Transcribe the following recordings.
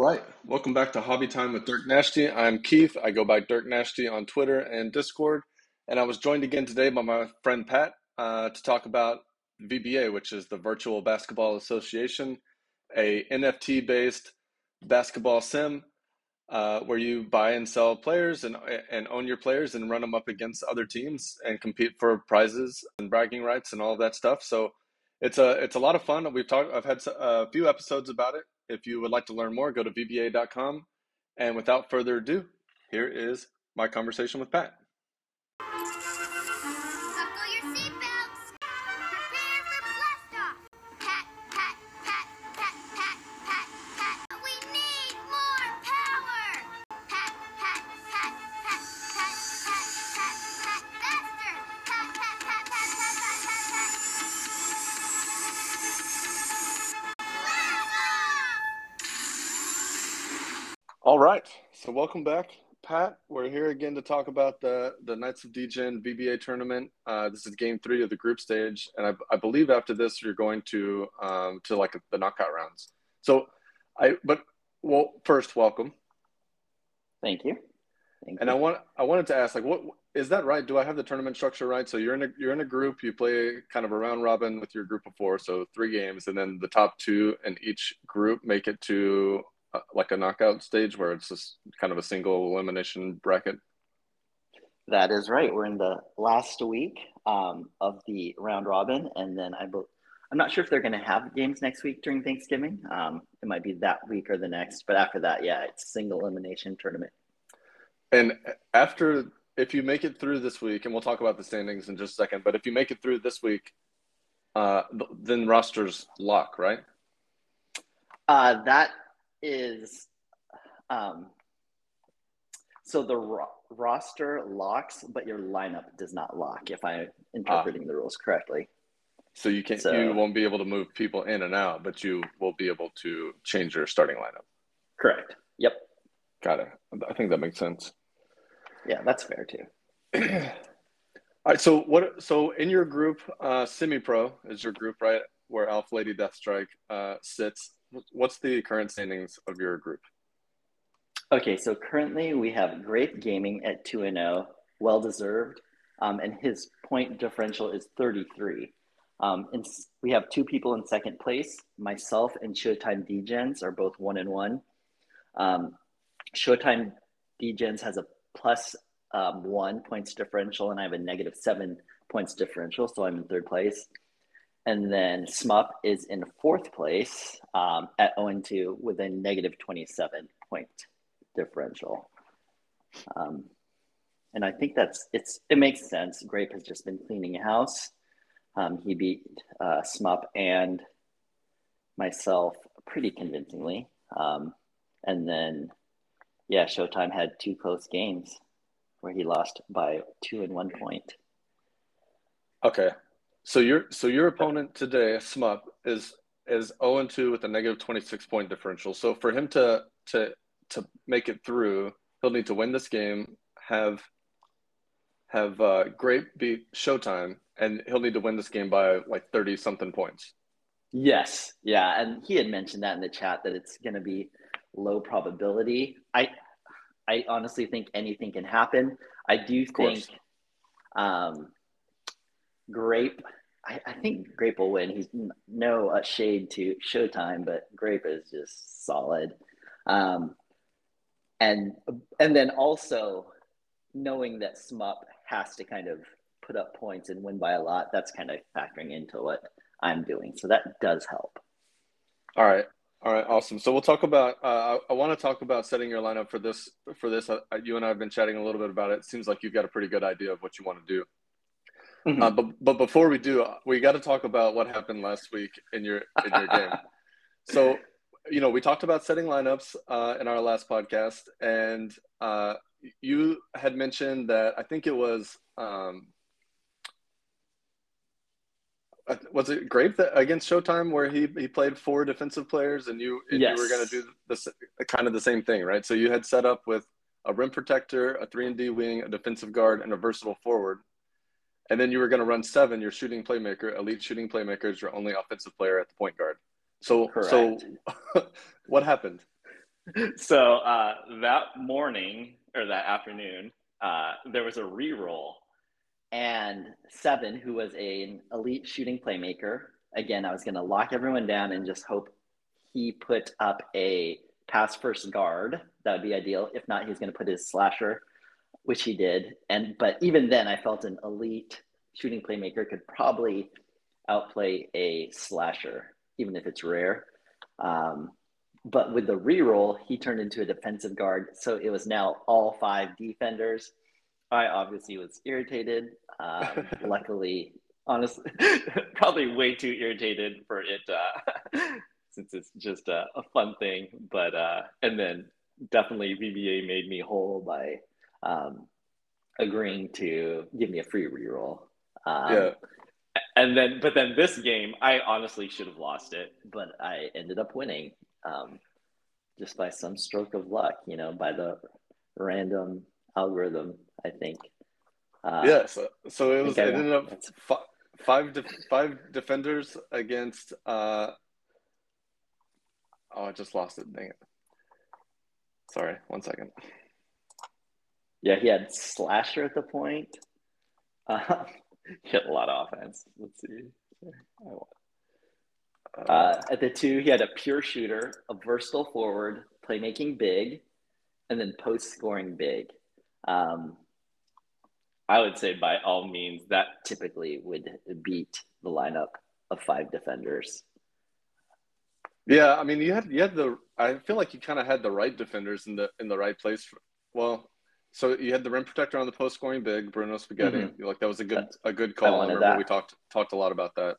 right. Welcome back to Hobby Time with Dirk Nashty. I'm Keith. I go by Dirk Nashty on Twitter and Discord. And I was joined again today by my friend Pat uh, to talk about VBA, which is the Virtual Basketball Association, a NFT based basketball sim uh, where you buy and sell players and and own your players and run them up against other teams and compete for prizes and bragging rights and all that stuff. So it's a it's a lot of fun. We've talked. I've had a few episodes about it. If you would like to learn more, go to vba.com. And without further ado, here is my conversation with Pat. All right. So welcome back, Pat. We're here again to talk about the the Knights of DGen VBA tournament. Uh, this is game three of the group stage, and I, I believe after this you're going to um, to like the knockout rounds. So, I but well, first welcome. Thank you. Thank and you. I want I wanted to ask like what is that right? Do I have the tournament structure right? So you're in a you're in a group. You play kind of a round robin with your group of four, so three games, and then the top two in each group make it to uh, like a knockout stage where it's just kind of a single elimination bracket? That is right. We're in the last week um, of the round robin, and then I be- I'm not sure if they're going to have games next week during Thanksgiving. Um, it might be that week or the next, but after that, yeah, it's single elimination tournament. And after, if you make it through this week, and we'll talk about the standings in just a second, but if you make it through this week, uh, then rosters lock, right? Uh, that is um, so the ro- roster locks, but your lineup does not lock. If I'm interpreting ah. the rules correctly. So you can't, so, you won't be able to move people in and out, but you will be able to change your starting lineup. Correct. Yep. Got it. I think that makes sense. Yeah, that's fair too. All right. So what? So in your group, uh, semi pro is your group, right? Where Elf Lady Deathstrike uh, sits. What's the current standings of your group? Okay, so currently we have Grape Gaming at 2 and 0, well deserved, um, and his point differential is 33. Um, and we have two people in second place. Myself and Showtime Dgens are both one and one. Um, Showtime Dgens has a plus, um, one points differential, and I have a negative seven points differential, so I'm in third place. And then SMUP is in fourth place um, at 0 2 with a negative 27 point differential. Um, and I think that's it's it makes sense. Grape has just been cleaning house. Um, he beat uh, SMUP and myself pretty convincingly. Um, and then, yeah, Showtime had two close games where he lost by two and one point. Okay, so your so your opponent today, Smup, is is 0 and 2 with a negative 26 point differential. So for him to to to make it through, he'll need to win this game, have have uh, Grape beat Showtime, and he'll need to win this game by like 30 something points. Yes, yeah, and he had mentioned that in the chat that it's going to be low probability. I I honestly think anything can happen. I do think um, Grape. I, I, think Grape will win. He's no uh, shade to Showtime, but Grape is just solid. Um, and and then also knowing that Smup has to kind of put up points and win by a lot. That's kind of factoring into what I'm doing. So that does help. All right. All right, awesome. So we'll talk about. Uh, I, I want to talk about setting your lineup for this. For this, uh, you and I have been chatting a little bit about it. It seems like you've got a pretty good idea of what you want to do. Mm-hmm. Uh, but but before we do, we got to talk about what happened last week in your in your game. so, you know, we talked about setting lineups uh, in our last podcast, and uh, you had mentioned that I think it was um, was it Grape that against Showtime where he he played four defensive players, and you and yes. you were going to do this kind of the same thing, right? So you had set up with a rim protector, a three and D wing, a defensive guard, and a versatile forward and then you were going to run seven, your shooting playmaker, elite shooting playmaker is your only offensive player at the point guard. So, Correct. so what happened? so uh, that morning or that afternoon, uh, there was a re-roll, and Seven, who was a, an elite shooting playmaker, again, I was going to lock everyone down and just hope he put up a pass first guard. That would be ideal. If not, he's going to put his slasher, which he did. And but even then, I felt an elite shooting playmaker could probably outplay a slasher, even if it's rare. Um, but with the reroll, he turned into a defensive guard. So it was now all five defenders. I obviously was irritated. Um, luckily, honestly, probably way too irritated for it uh, since it's just a, a, fun thing. But, uh, and then definitely VBA made me whole by um, agreeing to give me a free reroll. Um, yeah. And then, but then this game, I honestly should have lost it, but I ended up winning um, just by some stroke of luck, you know, by the random algorithm, I think. Uh, yeah, so, so it was it ended up f- five de- five defenders against. Uh, oh, I just lost it. Dang it! Sorry, one second. Yeah, he had slasher at the point. Uh, he had a lot of offense. Let's see. Uh, at the two, he had a pure shooter, a versatile forward, playmaking big, and then post scoring big. Um, I would say by all means that typically would beat the lineup of five defenders. Yeah, I mean you had you had the I feel like you kind of had the right defenders in the in the right place. For, well, so you had the rim protector on the post scoring big, Bruno Spaghetti. Mm-hmm. Like that was a good a good call. I, I remember that. we talked talked a lot about that.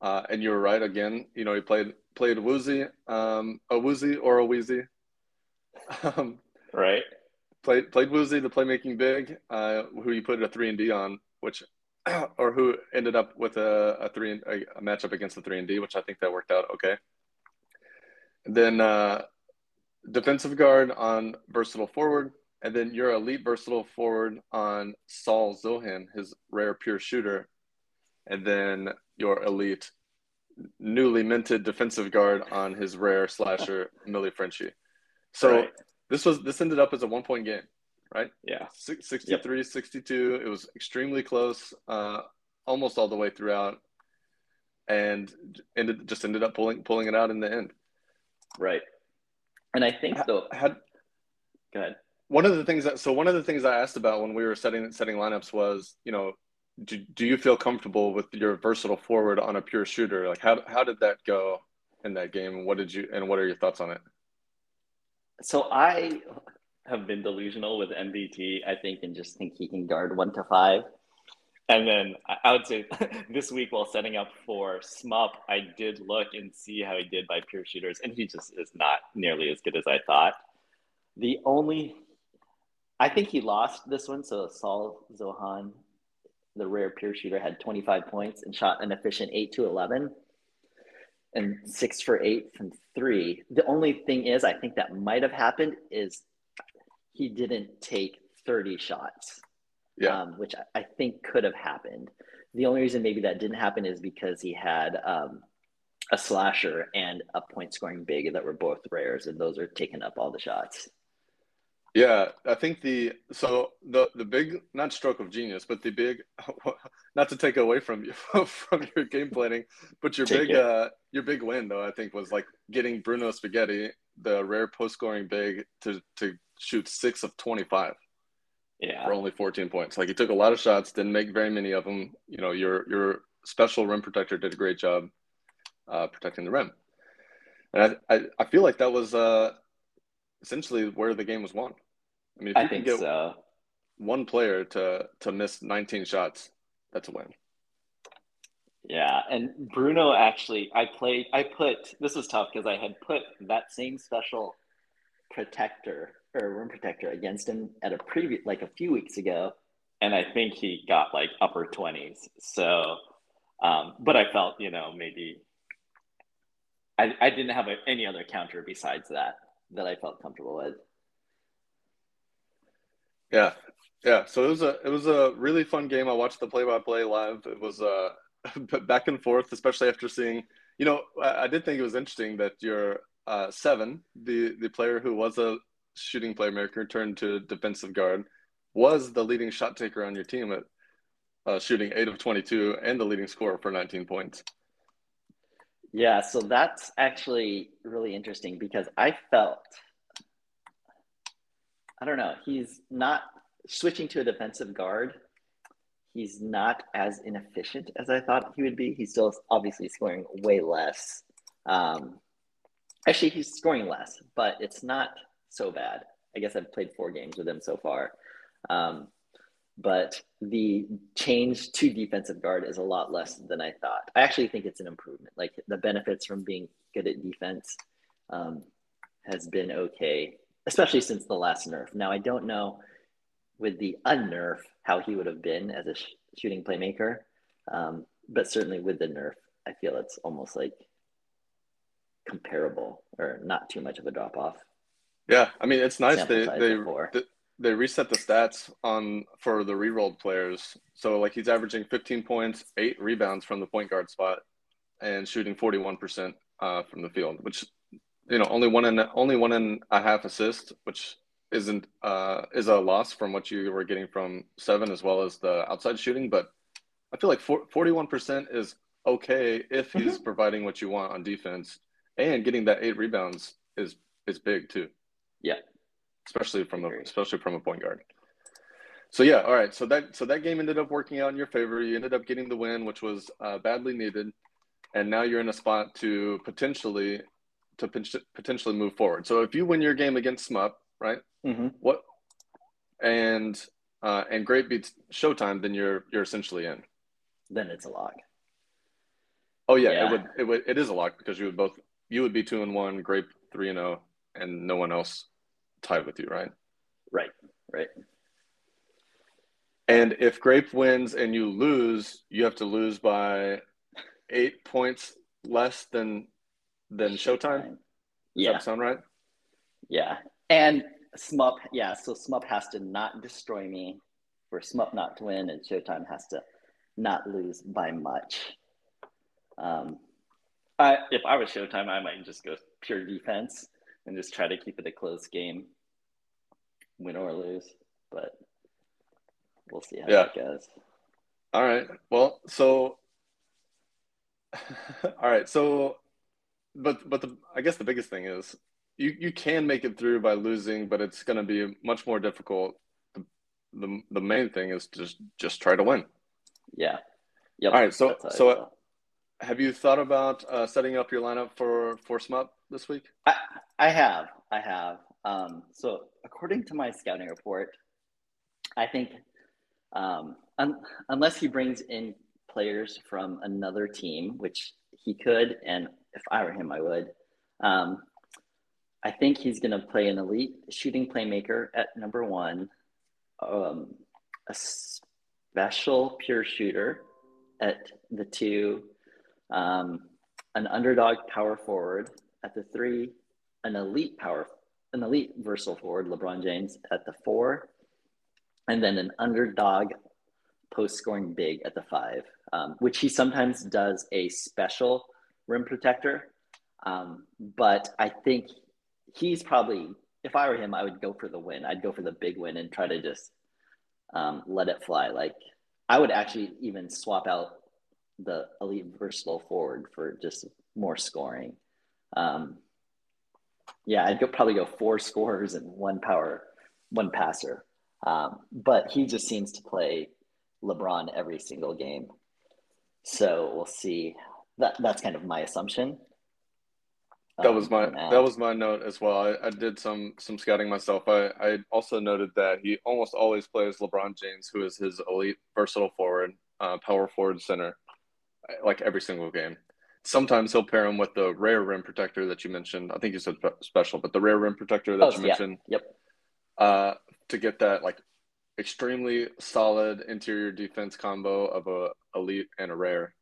Uh, and you were right again. You know, he played played Woozy, um, a Woozy or a Wheezy. um, right. Played played Woozy, the playmaking big, uh, who you put a three and D on, which, or who ended up with a, a three and a, a matchup against the three and D, which I think that worked out okay. And then uh, defensive guard on versatile forward, and then your elite versatile forward on Saul Zohan, his rare pure shooter, and then your elite newly minted defensive guard on his rare slasher Millie Frenchie. So right. this was this ended up as a one point game, right? Yeah. 63 yep. 62. It was extremely close, uh, almost all the way throughout, and ended just ended up pulling pulling it out in the end. Right. And I think though had go ahead. One of the things that so one of the things I asked about when we were setting setting lineups was, you know, do, do you feel comfortable with your versatile forward on a pure shooter? Like how how did that go in that game? And what did you and what are your thoughts on it? So I have been delusional with MVT, I think, and just think he can guard one to five. And then I would say this week while setting up for SMUP, I did look and see how he did by pure shooters, and he just is not nearly as good as I thought. The only, I think he lost this one. So Saul Zohan the rare pure shooter, had 25 points and shot an efficient 8 to 11 and 6 for 8 from 3. The only thing is, I think that might have happened is he didn't take 30 shots, yeah. Um, which I, I, think could have happened. The only reason maybe that didn't happen is because he had um, a slasher and a point scoring big that were both rares, and those are taking up all the shots. Yeah, I think the so the the big not stroke of genius, but the big not to take away from you from your game planning, but your take big uh your big win though I think was like getting Bruno Spaghetti, the rare post scoring big, to to shoot six of twenty five. Yeah, for only fourteen points. Like he took a lot of shots, didn't make very many of them. You know, your your special rim protector did a great job uh, protecting the rim, and I, I I feel like that was uh essentially where the game was won. I mean, if I think get so. one player to to miss 19 shots, that's a win. Yeah, and Bruno actually, I played. I put this was tough because I had put that same special protector or rim protector against him at a previous, like a few weeks ago, and I think he got like upper 20s. So, um, but I felt you know maybe I I didn't have a, any other counter besides that that I felt comfortable with. Yeah, yeah. So it was a it was a really fun game. I watched the play by play live. It was uh back and forth, especially after seeing. You know, I, I did think it was interesting that your uh, seven, the the player who was a shooting playmaker turned to defensive guard, was the leading shot taker on your team at uh, shooting eight of 22 and the leading scorer for 19 points. Yeah, so that's actually really interesting because I felt, I don't know, he's not switching to a defensive guard. He's not as inefficient as I thought he would be. He's still obviously scoring way less. Um, actually, he's scoring less, but it's not so bad. I guess I've played four games with him so far. Um, but the change to defensive guard is a lot less than I thought. I actually think it's an improvement. Like the benefits from being good at defense um, has been okay, especially since the last nerf. Now, I don't know with the unnerf how he would have been as a sh- shooting playmaker, um, but certainly with the nerf, I feel it's almost like comparable or not too much of a drop off. Yeah, I mean it's nice they they, they they reset the stats on for the re-rolled players. So like he's averaging 15 points, eight rebounds from the point guard spot, and shooting 41 percent uh, from the field, which you know only one and only one and a half assist, which isn't uh, is a loss from what you were getting from seven as well as the outside shooting. But I feel like 41 percent is okay if he's mm-hmm. providing what you want on defense, and getting that eight rebounds is is big too. Yeah, especially from a especially from a point guard. So yeah, all right. So that so that game ended up working out in your favor. You ended up getting the win, which was uh, badly needed, and now you're in a spot to potentially to potentially move forward. So if you win your game against SMUP, right? Mm-hmm. What and uh, and Grape beats Showtime, then you're you're essentially in. Then it's a lock. Oh yeah, yeah, it would it would it is a lock because you would both you would be two and one, Grape three and zero, oh, and no one else tied with you, right? Right, right. And if Grape wins and you lose, you have to lose by eight points less than than Showtime. Does yeah, that sound right? Yeah, and Smup, yeah. So Smup has to not destroy me for Smup not to win, and Showtime has to not lose by much. Um, I, if I was Showtime, I might just go pure defense and just try to keep it a close game, win or lose. But we'll see how yeah. goes. All right. Well, so all right. So, but but the I guess the biggest thing is you you can make it through by losing, but it's going to be much more difficult. The, the the main thing is just just try to win. Yeah. Yep. All right. So so. Have you thought about uh, setting up your lineup for for SMUP this week? I, I have. I have. Um, so, according to my scouting report, I think um, un- unless he brings in players from another team, which he could, and if I were him, I would. Um, I think he's going to play an elite shooting playmaker at number one, um, a special pure shooter at the two, um, an underdog power forward at the three, an elite power, an elite versatile forward, LeBron James at the four, and then an underdog post scoring big at the five, um, which he sometimes does a special rim protector. Um, but I think he's probably, if I were him, I would go for the win. I'd go for the big win and try to just um, let it fly. Like I would actually even swap out the elite versatile forward for just more scoring. Um, yeah, I'd go, probably go four scorers and one power, one passer. Um, but he just seems to play LeBron every single game. So we'll see. That that's kind of my assumption. That was um, my that was my note as well. I, I did some some scouting myself. I, I also noted that he almost always plays LeBron James, who is his elite versatile forward, uh, power forward center, like every single game sometimes he'll pair him with the rare rim protector that you mentioned. I think you said special, but the rare rim protector that oh, you yeah. mentioned. Yep. Uh, to get that like extremely solid interior defense combo of a elite and a rare.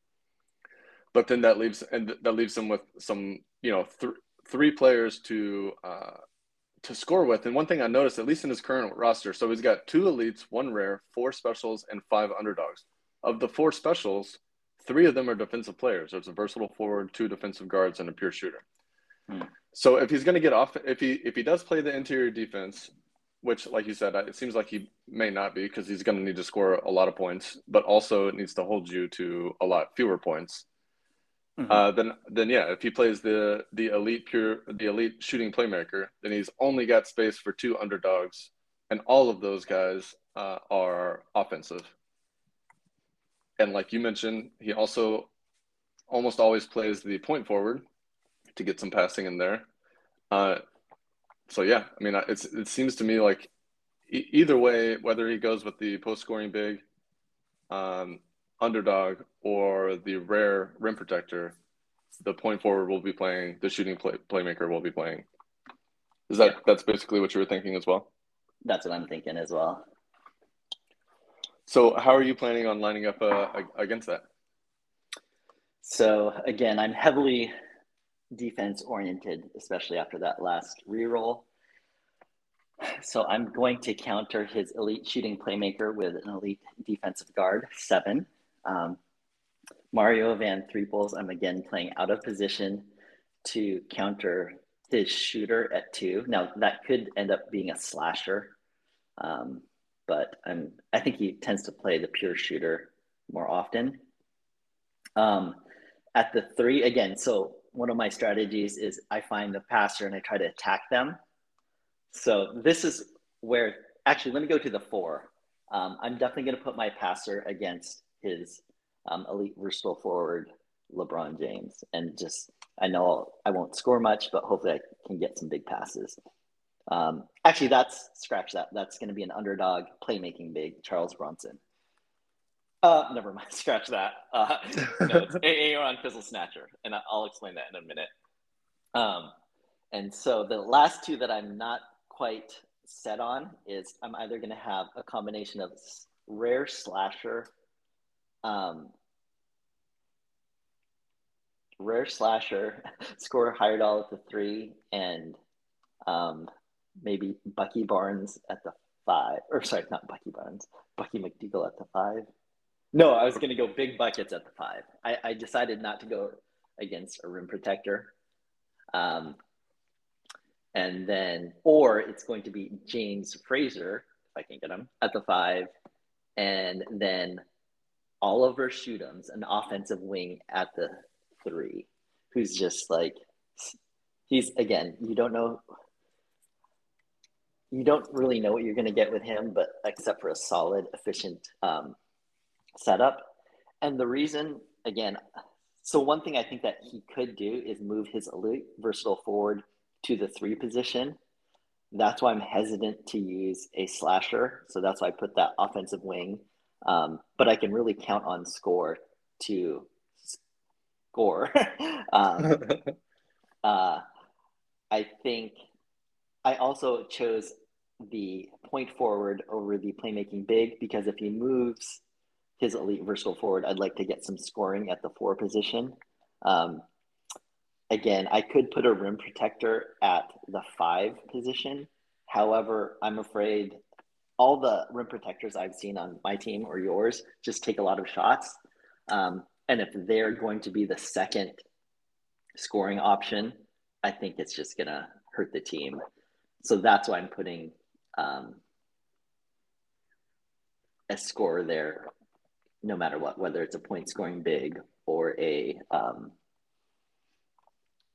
But then that leaves and that leaves him with some you know th- three players to uh, to score with. And one thing I noticed, at least in his current roster, so he's got two elites, one rare, four specials, and five underdogs. Of the four specials, Three of them are defensive players. There's a versatile forward, two defensive guards, and a pure shooter. Hmm. So if he's going to get off, if he if he does play the interior defense, which, like you said, it seems like he may not be because he's going to need to score a lot of points, but also it needs to hold you to a lot fewer points. Mm-hmm. Uh, then, then yeah, if he plays the the elite pure the elite shooting playmaker, then he's only got space for two underdogs, and all of those guys uh, are offensive. And like you mentioned, he also almost always plays the point forward to get some passing in there. Uh, so yeah, I mean, it's it seems to me like e- either way, whether he goes with the post scoring big, um, underdog or the rare rim protector, the point forward will be playing, the shooting play, playmaker will be playing. Is that that's basically what you were thinking as well? That's what I'm thinking as well. So, how are you planning on lining up uh, against that? So, again, I'm heavily defense oriented, especially after that last reroll. So, I'm going to counter his elite shooting playmaker with an elite defensive guard, seven. Um, Mario Van Threeples, I'm again playing out of position to counter his shooter at two. Now, that could end up being a slasher. Um, but I'm I think he tends to play the pure shooter more often. Um, at the three again, so one of my strategies is I find the passer and I try to attack them. So this is where actually let me go to the four. Um, I'm definitely going to put my passer against his um, elite versatile forward LeBron James, and just I know I won't score much, but hopefully I can get some big passes. Um, actually, that's scratch that. That's going to be an underdog playmaking big, Charles Bronson. Uh, never mind. Scratch that. Uh, no, it's Aaron Fizzle Snatcher, and I'll explain that in a minute. Um, and so the last two that I'm not quite set on is I'm either going to have a combination of rare slasher, um, rare slasher, score higher dollar the three, and um, maybe Bucky Barnes at the five, or sorry, not Bucky Barnes, Bucky McDougal at the five. No, I was going to go big buckets at the five. I, I decided not to go against a rim protector. Um, and then, or it's going to be James Fraser, if I can get him, at the five. And then Oliver Shootums, an offensive wing at the three, who's just like, he's again, you don't know you don't really know what you're going to get with him, but except for a solid, efficient um, setup. And the reason, again, so one thing I think that he could do is move his elite versatile forward to the three position. That's why I'm hesitant to use a slasher. So that's why I put that offensive wing. Um, but I can really count on score to score. um, uh, I think I also chose the point forward over the playmaking big because if he moves his elite versatile forward, I'd like to get some scoring at the four position. Um, again, I could put a rim protector at the five position. However, I'm afraid all the rim protectors I've seen on my team or yours just take a lot of shots. Um, and if they're going to be the second scoring option, I think it's just going to hurt the team. So that's why I'm putting um, a score there, no matter what, whether it's a point scoring big or a um,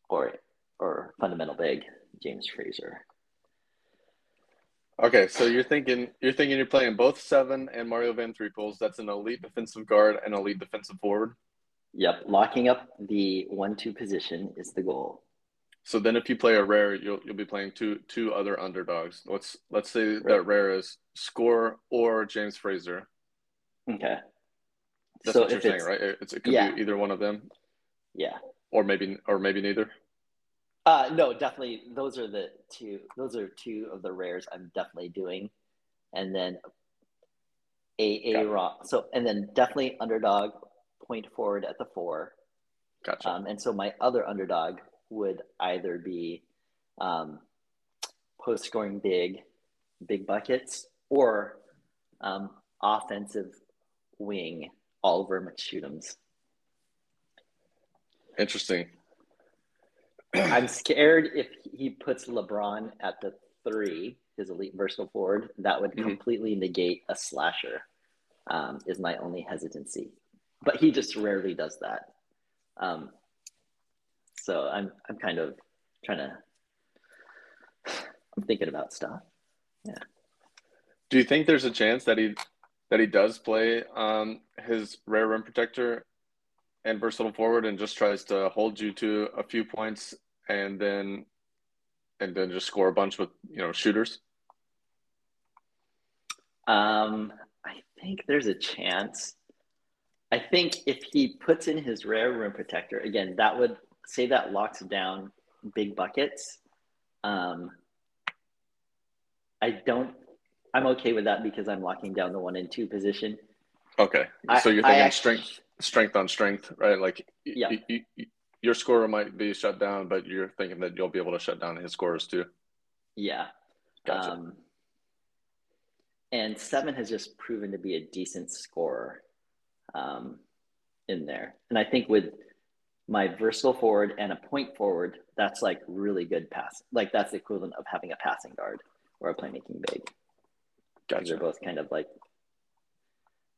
or or fundamental big, James Frazier. Okay, so you're thinking you're thinking you're playing both seven and Mario Van Threeples. That's an elite defensive guard and elite defensive forward. Yep, locking up the one-two position is the goal. So then, if you play a rare, you'll you'll be playing two two other underdogs. Let's let's say right. that rare is score or James Fraser. Okay. That's so what you're saying, right? It's, it could yeah. be either one of them. Yeah. Or maybe or maybe neither. Uh, no, definitely. Those are the two. Those are two of the rares I'm definitely doing, and then a a rock. So and then definitely underdog point forward at the four. Gotcha. Um, and so my other underdog would either be um, post scoring big, big buckets, or um, offensive wing Oliver McShootums. Interesting. I'm scared if he puts LeBron at the three, his elite versatile forward, that would Mhm. completely negate a slasher. Um, is my only hesitancy, but he just rarely does that. Um, so I'm I'm kind of trying to. I'm thinking about stuff. Yeah. Do you think there's a chance that he that he does play um, his rare rim protector and versatile forward and just tries to hold you to a few points and then and then just score a bunch with you know shooters? Um, I think there's a chance. I think if he puts in his rare rim protector again, that would say that locks down big buckets. Um, I don't. I'm okay with that because I'm locking down the one and two position. Okay, so you're I thinking actually- strength strength on strength, right? Like Yeah. y- y- y- your scorer might be shut down, but you're thinking that you'll be able to shut down his scorers too. Yeah. Gotcha. Um, and seven has just proven to be a decent scorer um, in there. And I think with my versatile forward and a point forward, that's like really good pass. Like that's the equivalent of having a passing guard or a playmaking big. 'Cause They're both kind of like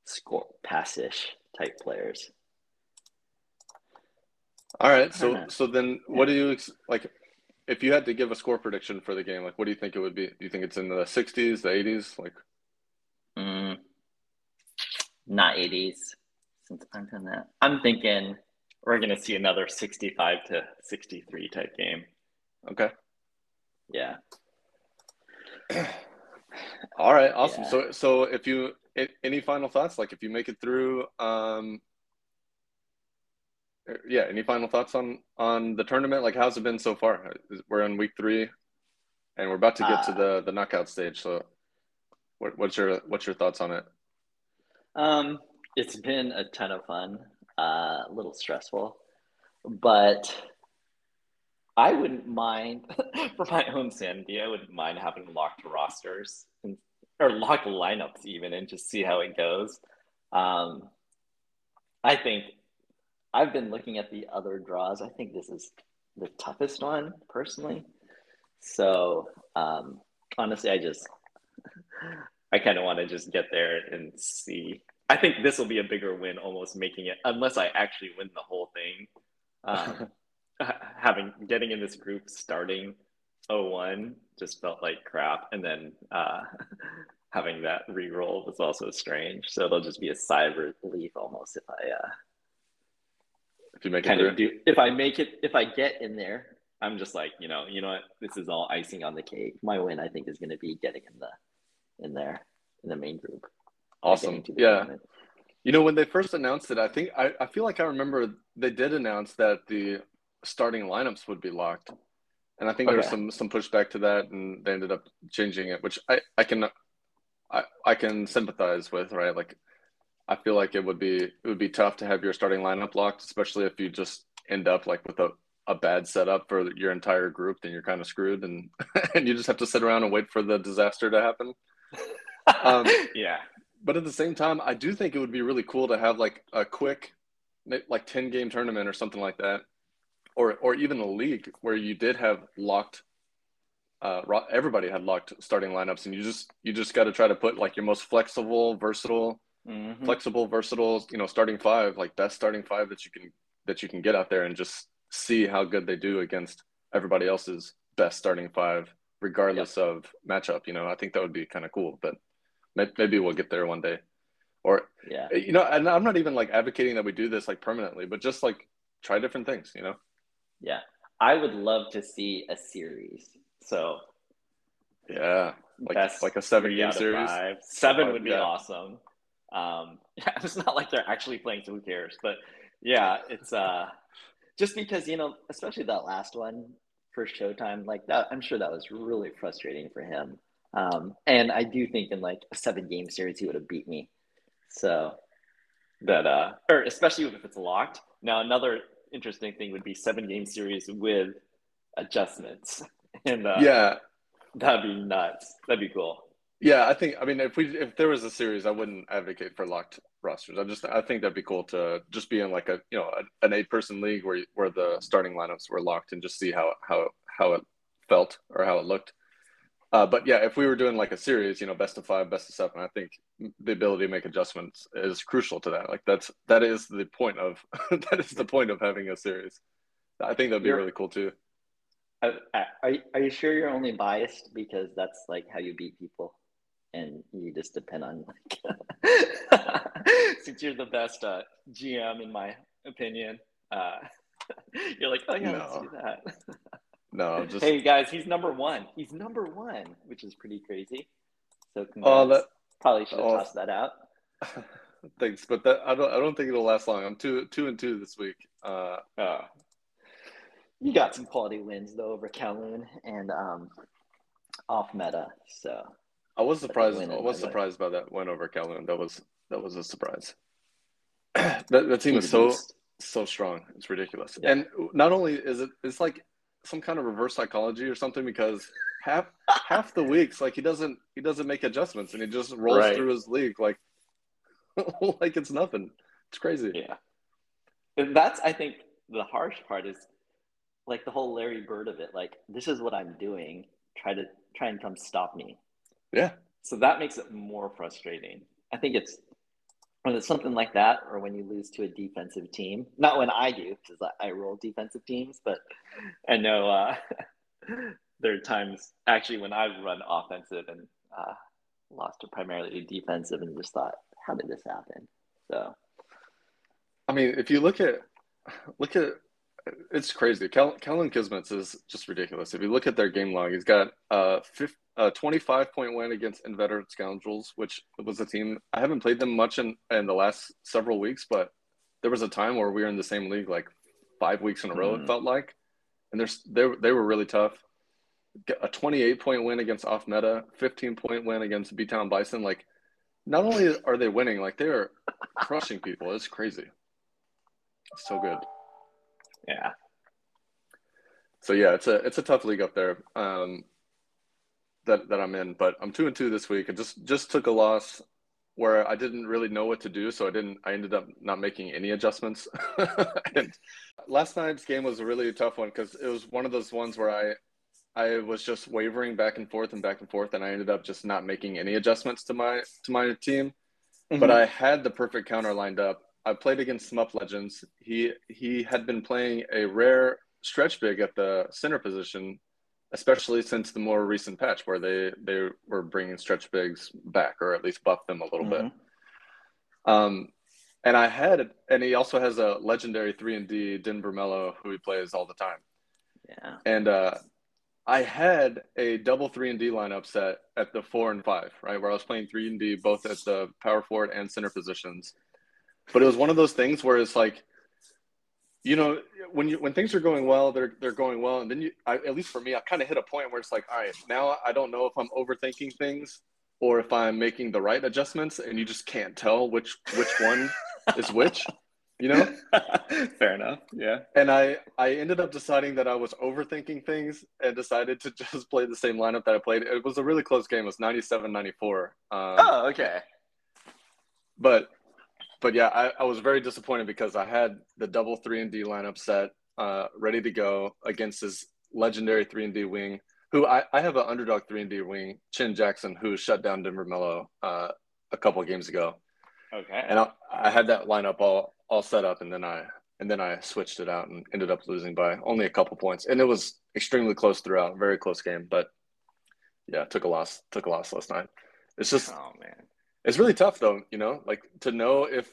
score passish type players. All right. So Kinda. so then what do you like if you had to give a score prediction for the game, like what do you think it would be? Do you think it's in the 60s, the 80s? Like Mm, not 80s. Since I'm doing that, I'm thinking We're going to see another 65 to 63 type game. okay. yeah. All right, awesome. Yeah. So so if you any final thoughts like if you make it through um er, yeah, any final thoughts on on the tournament? Like how's it been so far? We're in week 3 and we're about to get to Uh, the the knockout stage. So what, what's your what's your thoughts on it? Um, it's been a ton of fun, uh, a little stressful, but I wouldn't mind. For my own sanity, I wouldn't mind having locked rosters and, or locked lineups even and just see how it goes. Um, I think I've been looking at the other draws. I think this is the toughest one personally. So um, honestly, I just I kind of want to just get there and see. I think this will be a bigger win, almost making it, unless I actually win the whole thing. Um, having getting in this group starting 01 just felt like crap, and then uh, having that re-roll was also strange. So it'll just be a sigh of relief almost if I uh, If you make it kind of do. If I make it, if I get in there, I'm just like you know, you know what? This is all icing on the cake. My win, I think, is going to be getting in the in there in the main group. Awesome. Getting to the Yeah. tournament. You know, when they first announced it, I think I, I feel like I remember they did announce that the starting lineups would be locked. And I think there was some some pushback to that and they ended up changing it, which I, I can I, I can sympathize with, right? Like I feel like it would be it would be tough to have your starting lineup locked, especially if you just end up like with a, a bad setup for your entire group, then you're kind of screwed and and you just have to sit around and wait for the disaster to happen. Um, yeah, but at the same time, I do think it would be really cool to have like a quick, like ten game tournament or something like that, or or even a league where you did have locked. Uh, everybody had locked starting lineups, and you just you just got to try to put like your most flexible, versatile, Mhm. flexible, versatile, you know, starting five, like best starting five that you can that you can get out there, and just see how good they do against everybody else's best starting five, regardless of matchup. You know, I think that would be kind of cool, but maybe we'll get there one day. Or Yeah. you know, and I'm not even like advocating that we do this like permanently, but just like try different things, you know? Yeah. I would love to see a series. So Yeah. Like like a seven game series. five. Seven would be yeah. awesome. Um, yeah, it's not like they're actually playing, so who cares? But yeah, it's uh, just because, you know, especially that last one for Showtime, like that, I'm sure that was really frustrating for him. Um, and I do think in like a seven game series, he would have beat me. So that uh, or especially if it's locked. Now another interesting thing would be seven game series with adjustments, and uh, Yeah. that'd be nuts. That'd be cool. Yeah, I think. I mean, if we if there was a series, I wouldn't advocate for locked rosters. I just I think that'd be cool to just be in like a you know a, an eight person league where where the starting lineups were locked and just see how how how it felt or how it looked. Uh, but yeah, if we were doing like a series, you know, best of five, best of seven, I think the ability to make adjustments is crucial to that. Like that's that is the point of that is the point of having a series. I think that'd be You're- really cool too. Are, are, are you sure you're only biased because that's like how you beat people and you just depend on like Since you're the best uh, GM, in my opinion, uh, you're like, oh yeah, let's do that. No, I'm just hey guys, he's number one. He's number one, which is pretty crazy. So congrats. Oh, that- Probably should have oh. tossed that out. thanks, but that I don't I don't think it'll last long. I'm two two and two this week. Uh, Oh, You got some quality wins though over Kowloon and um, off meta. So I was surprised. I was surprised by that win over Calhoun. That was that was a surprise. that that team He's is so so strong. It's ridiculous. Yeah. And not only is it, it's like some kind of reverse psychology or something because half half the weeks like he doesn't he doesn't make adjustments and he just rolls Right. through his league like like it's nothing. It's crazy. yeah. And that's I think the harsh part is like the whole Larry Bird of it. Like this is what I'm doing. Try to try and come stop me. Yeah. so that makes it more frustrating. I think it's when it's something like that, or when you lose to a defensive team. Not when I do, because I, I roll defensive teams. But I know uh, there are times actually when I've run offensive and uh, lost to primarily defensive, and just thought, how did this happen? So I mean, if you look at look at it's crazy. Kel, Kellen Kismet's is just ridiculous. If you look at their game log, he's got a, fif- a 25 point win against Inveterate Scoundrels, which was a team I haven't played them much in, in the last several weeks, but there was a time where we were in the same league like five weeks in a row, Mhm. it felt like. And there's they, they were really tough. A 28 point win against Off Meta, 15 point win against B Town Bison. Like, not only are they winning, like they are crushing people. It's crazy. It's so good. Yeah, So yeah, it's a it's a tough league up there um, that that I'm in. But I'm two and two this week. I just just took a loss where I didn't really know what to do, so I didn't. I ended up not making any adjustments. and last night's game was a really tough one because it was one of those ones where I I was just wavering back and forth and back and forth, and I ended up just not making any adjustments to my to my team. But I had the perfect counter lined up. I played against Smup Legends. He he had been playing a rare stretch big at the center position, especially since the more recent patch where they they were bringing stretch bigs back or at least buff them a little bit. Um, and I had and he also has a legendary three and D Denver Mello who he plays all the time. yeah, And uh, I had a double three and D lineup set at the four and five, right, where I was playing three and D both at the power forward and center positions. But it was one of those things where it's like, you know, when you when things are going well, they're they're going well, and then you, I, at least for me, I kind of hit a point where it's like, all right, now I don't know if I'm overthinking things or if I'm making the right adjustments, and you just can't tell which which one is which, you know. fair enough. Yeah, And I, I ended up deciding that I was overthinking things and decided to just play the same lineup that I played. It was a really close game. It was 97 94. Um, Oh, okay. But, but yeah, I, I was very disappointed because I had the double three and D lineup set uh, ready to go against his legendary three and D wing, who I, I have an underdog three and D wing, Chin Jackson, who shut down Denver Mello uh, a couple of games ago. Okay. and I, I had that lineup all all set up, and then I and then I switched it out and ended up losing by only a couple points, and it was extremely close throughout, very close game. But yeah, took a loss, took a loss last night. It's just oh man. It's really tough though, you know, like to know if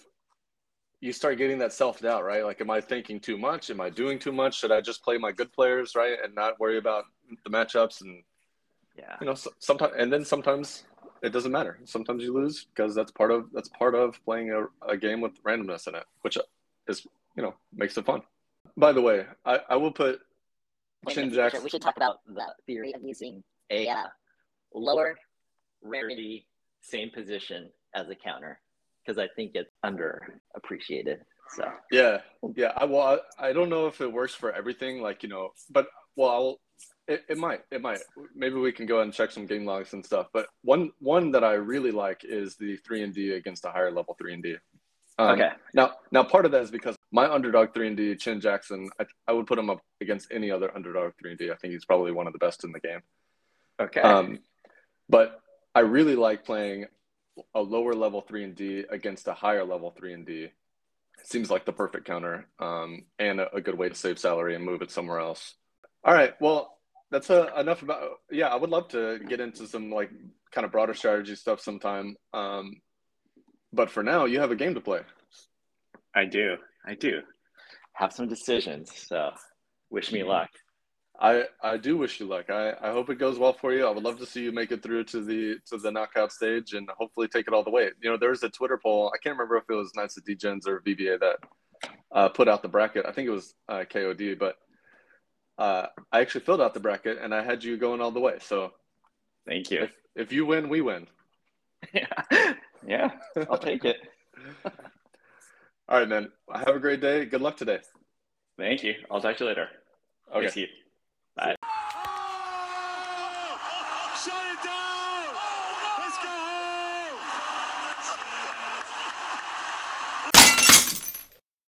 you start getting that self doubt, right? Like, am I thinking too much? Am I doing too much? Should I just play my good players, right, and not worry about the matchups and yeah. you know sometimes and then sometimes it doesn't matter sometimes you lose because that's part of that's part of playing a, a game with randomness in it which is you know makes it fun by the way i, I will put Chin Jackson- We should talk about the theory of using a uh, lower Rarity, same position as a counter, because I think it's underappreciated. So yeah yeah i well I, I don't know if it works for everything like you know but well I'll It, it might. It might. Maybe we can go and check some game logs and stuff. But one one that I really like is the three and D against a higher level three and D. Um, okay. Now, now part of that is because my underdog three and D, Chin Jackson, I, I would put him up against any other underdog three and D. I think he's probably one of the best in the game. Okay. Um, but I really like playing a lower level three and D against a higher level three and D. Seems like the perfect counter um, and a, a good way to save salary and move it somewhere else. All right. Well, that's uh, enough about. Yeah, I would love to get into some like kind of broader strategy stuff sometime. Um, but for now, you have a game to play. I do. I do. Have some decisions. So, wish me luck. I I do wish you luck. I, I hope it goes well for you. I would love to see you make it through to the to the knockout stage and hopefully take it all the way. You know, there's a Twitter poll. I can't remember if it was Knights of Degens or VBA that uh, put out the bracket. I think it was uh, KOD, but uh, I actually filled out the bracket and I had you going all the way. So Thank you. if if you win, we win. yeah. Yeah, I'll take it. All right, man. Have a great day. Good luck today. Thank you. I'll talk to you later. Okay. Thanks,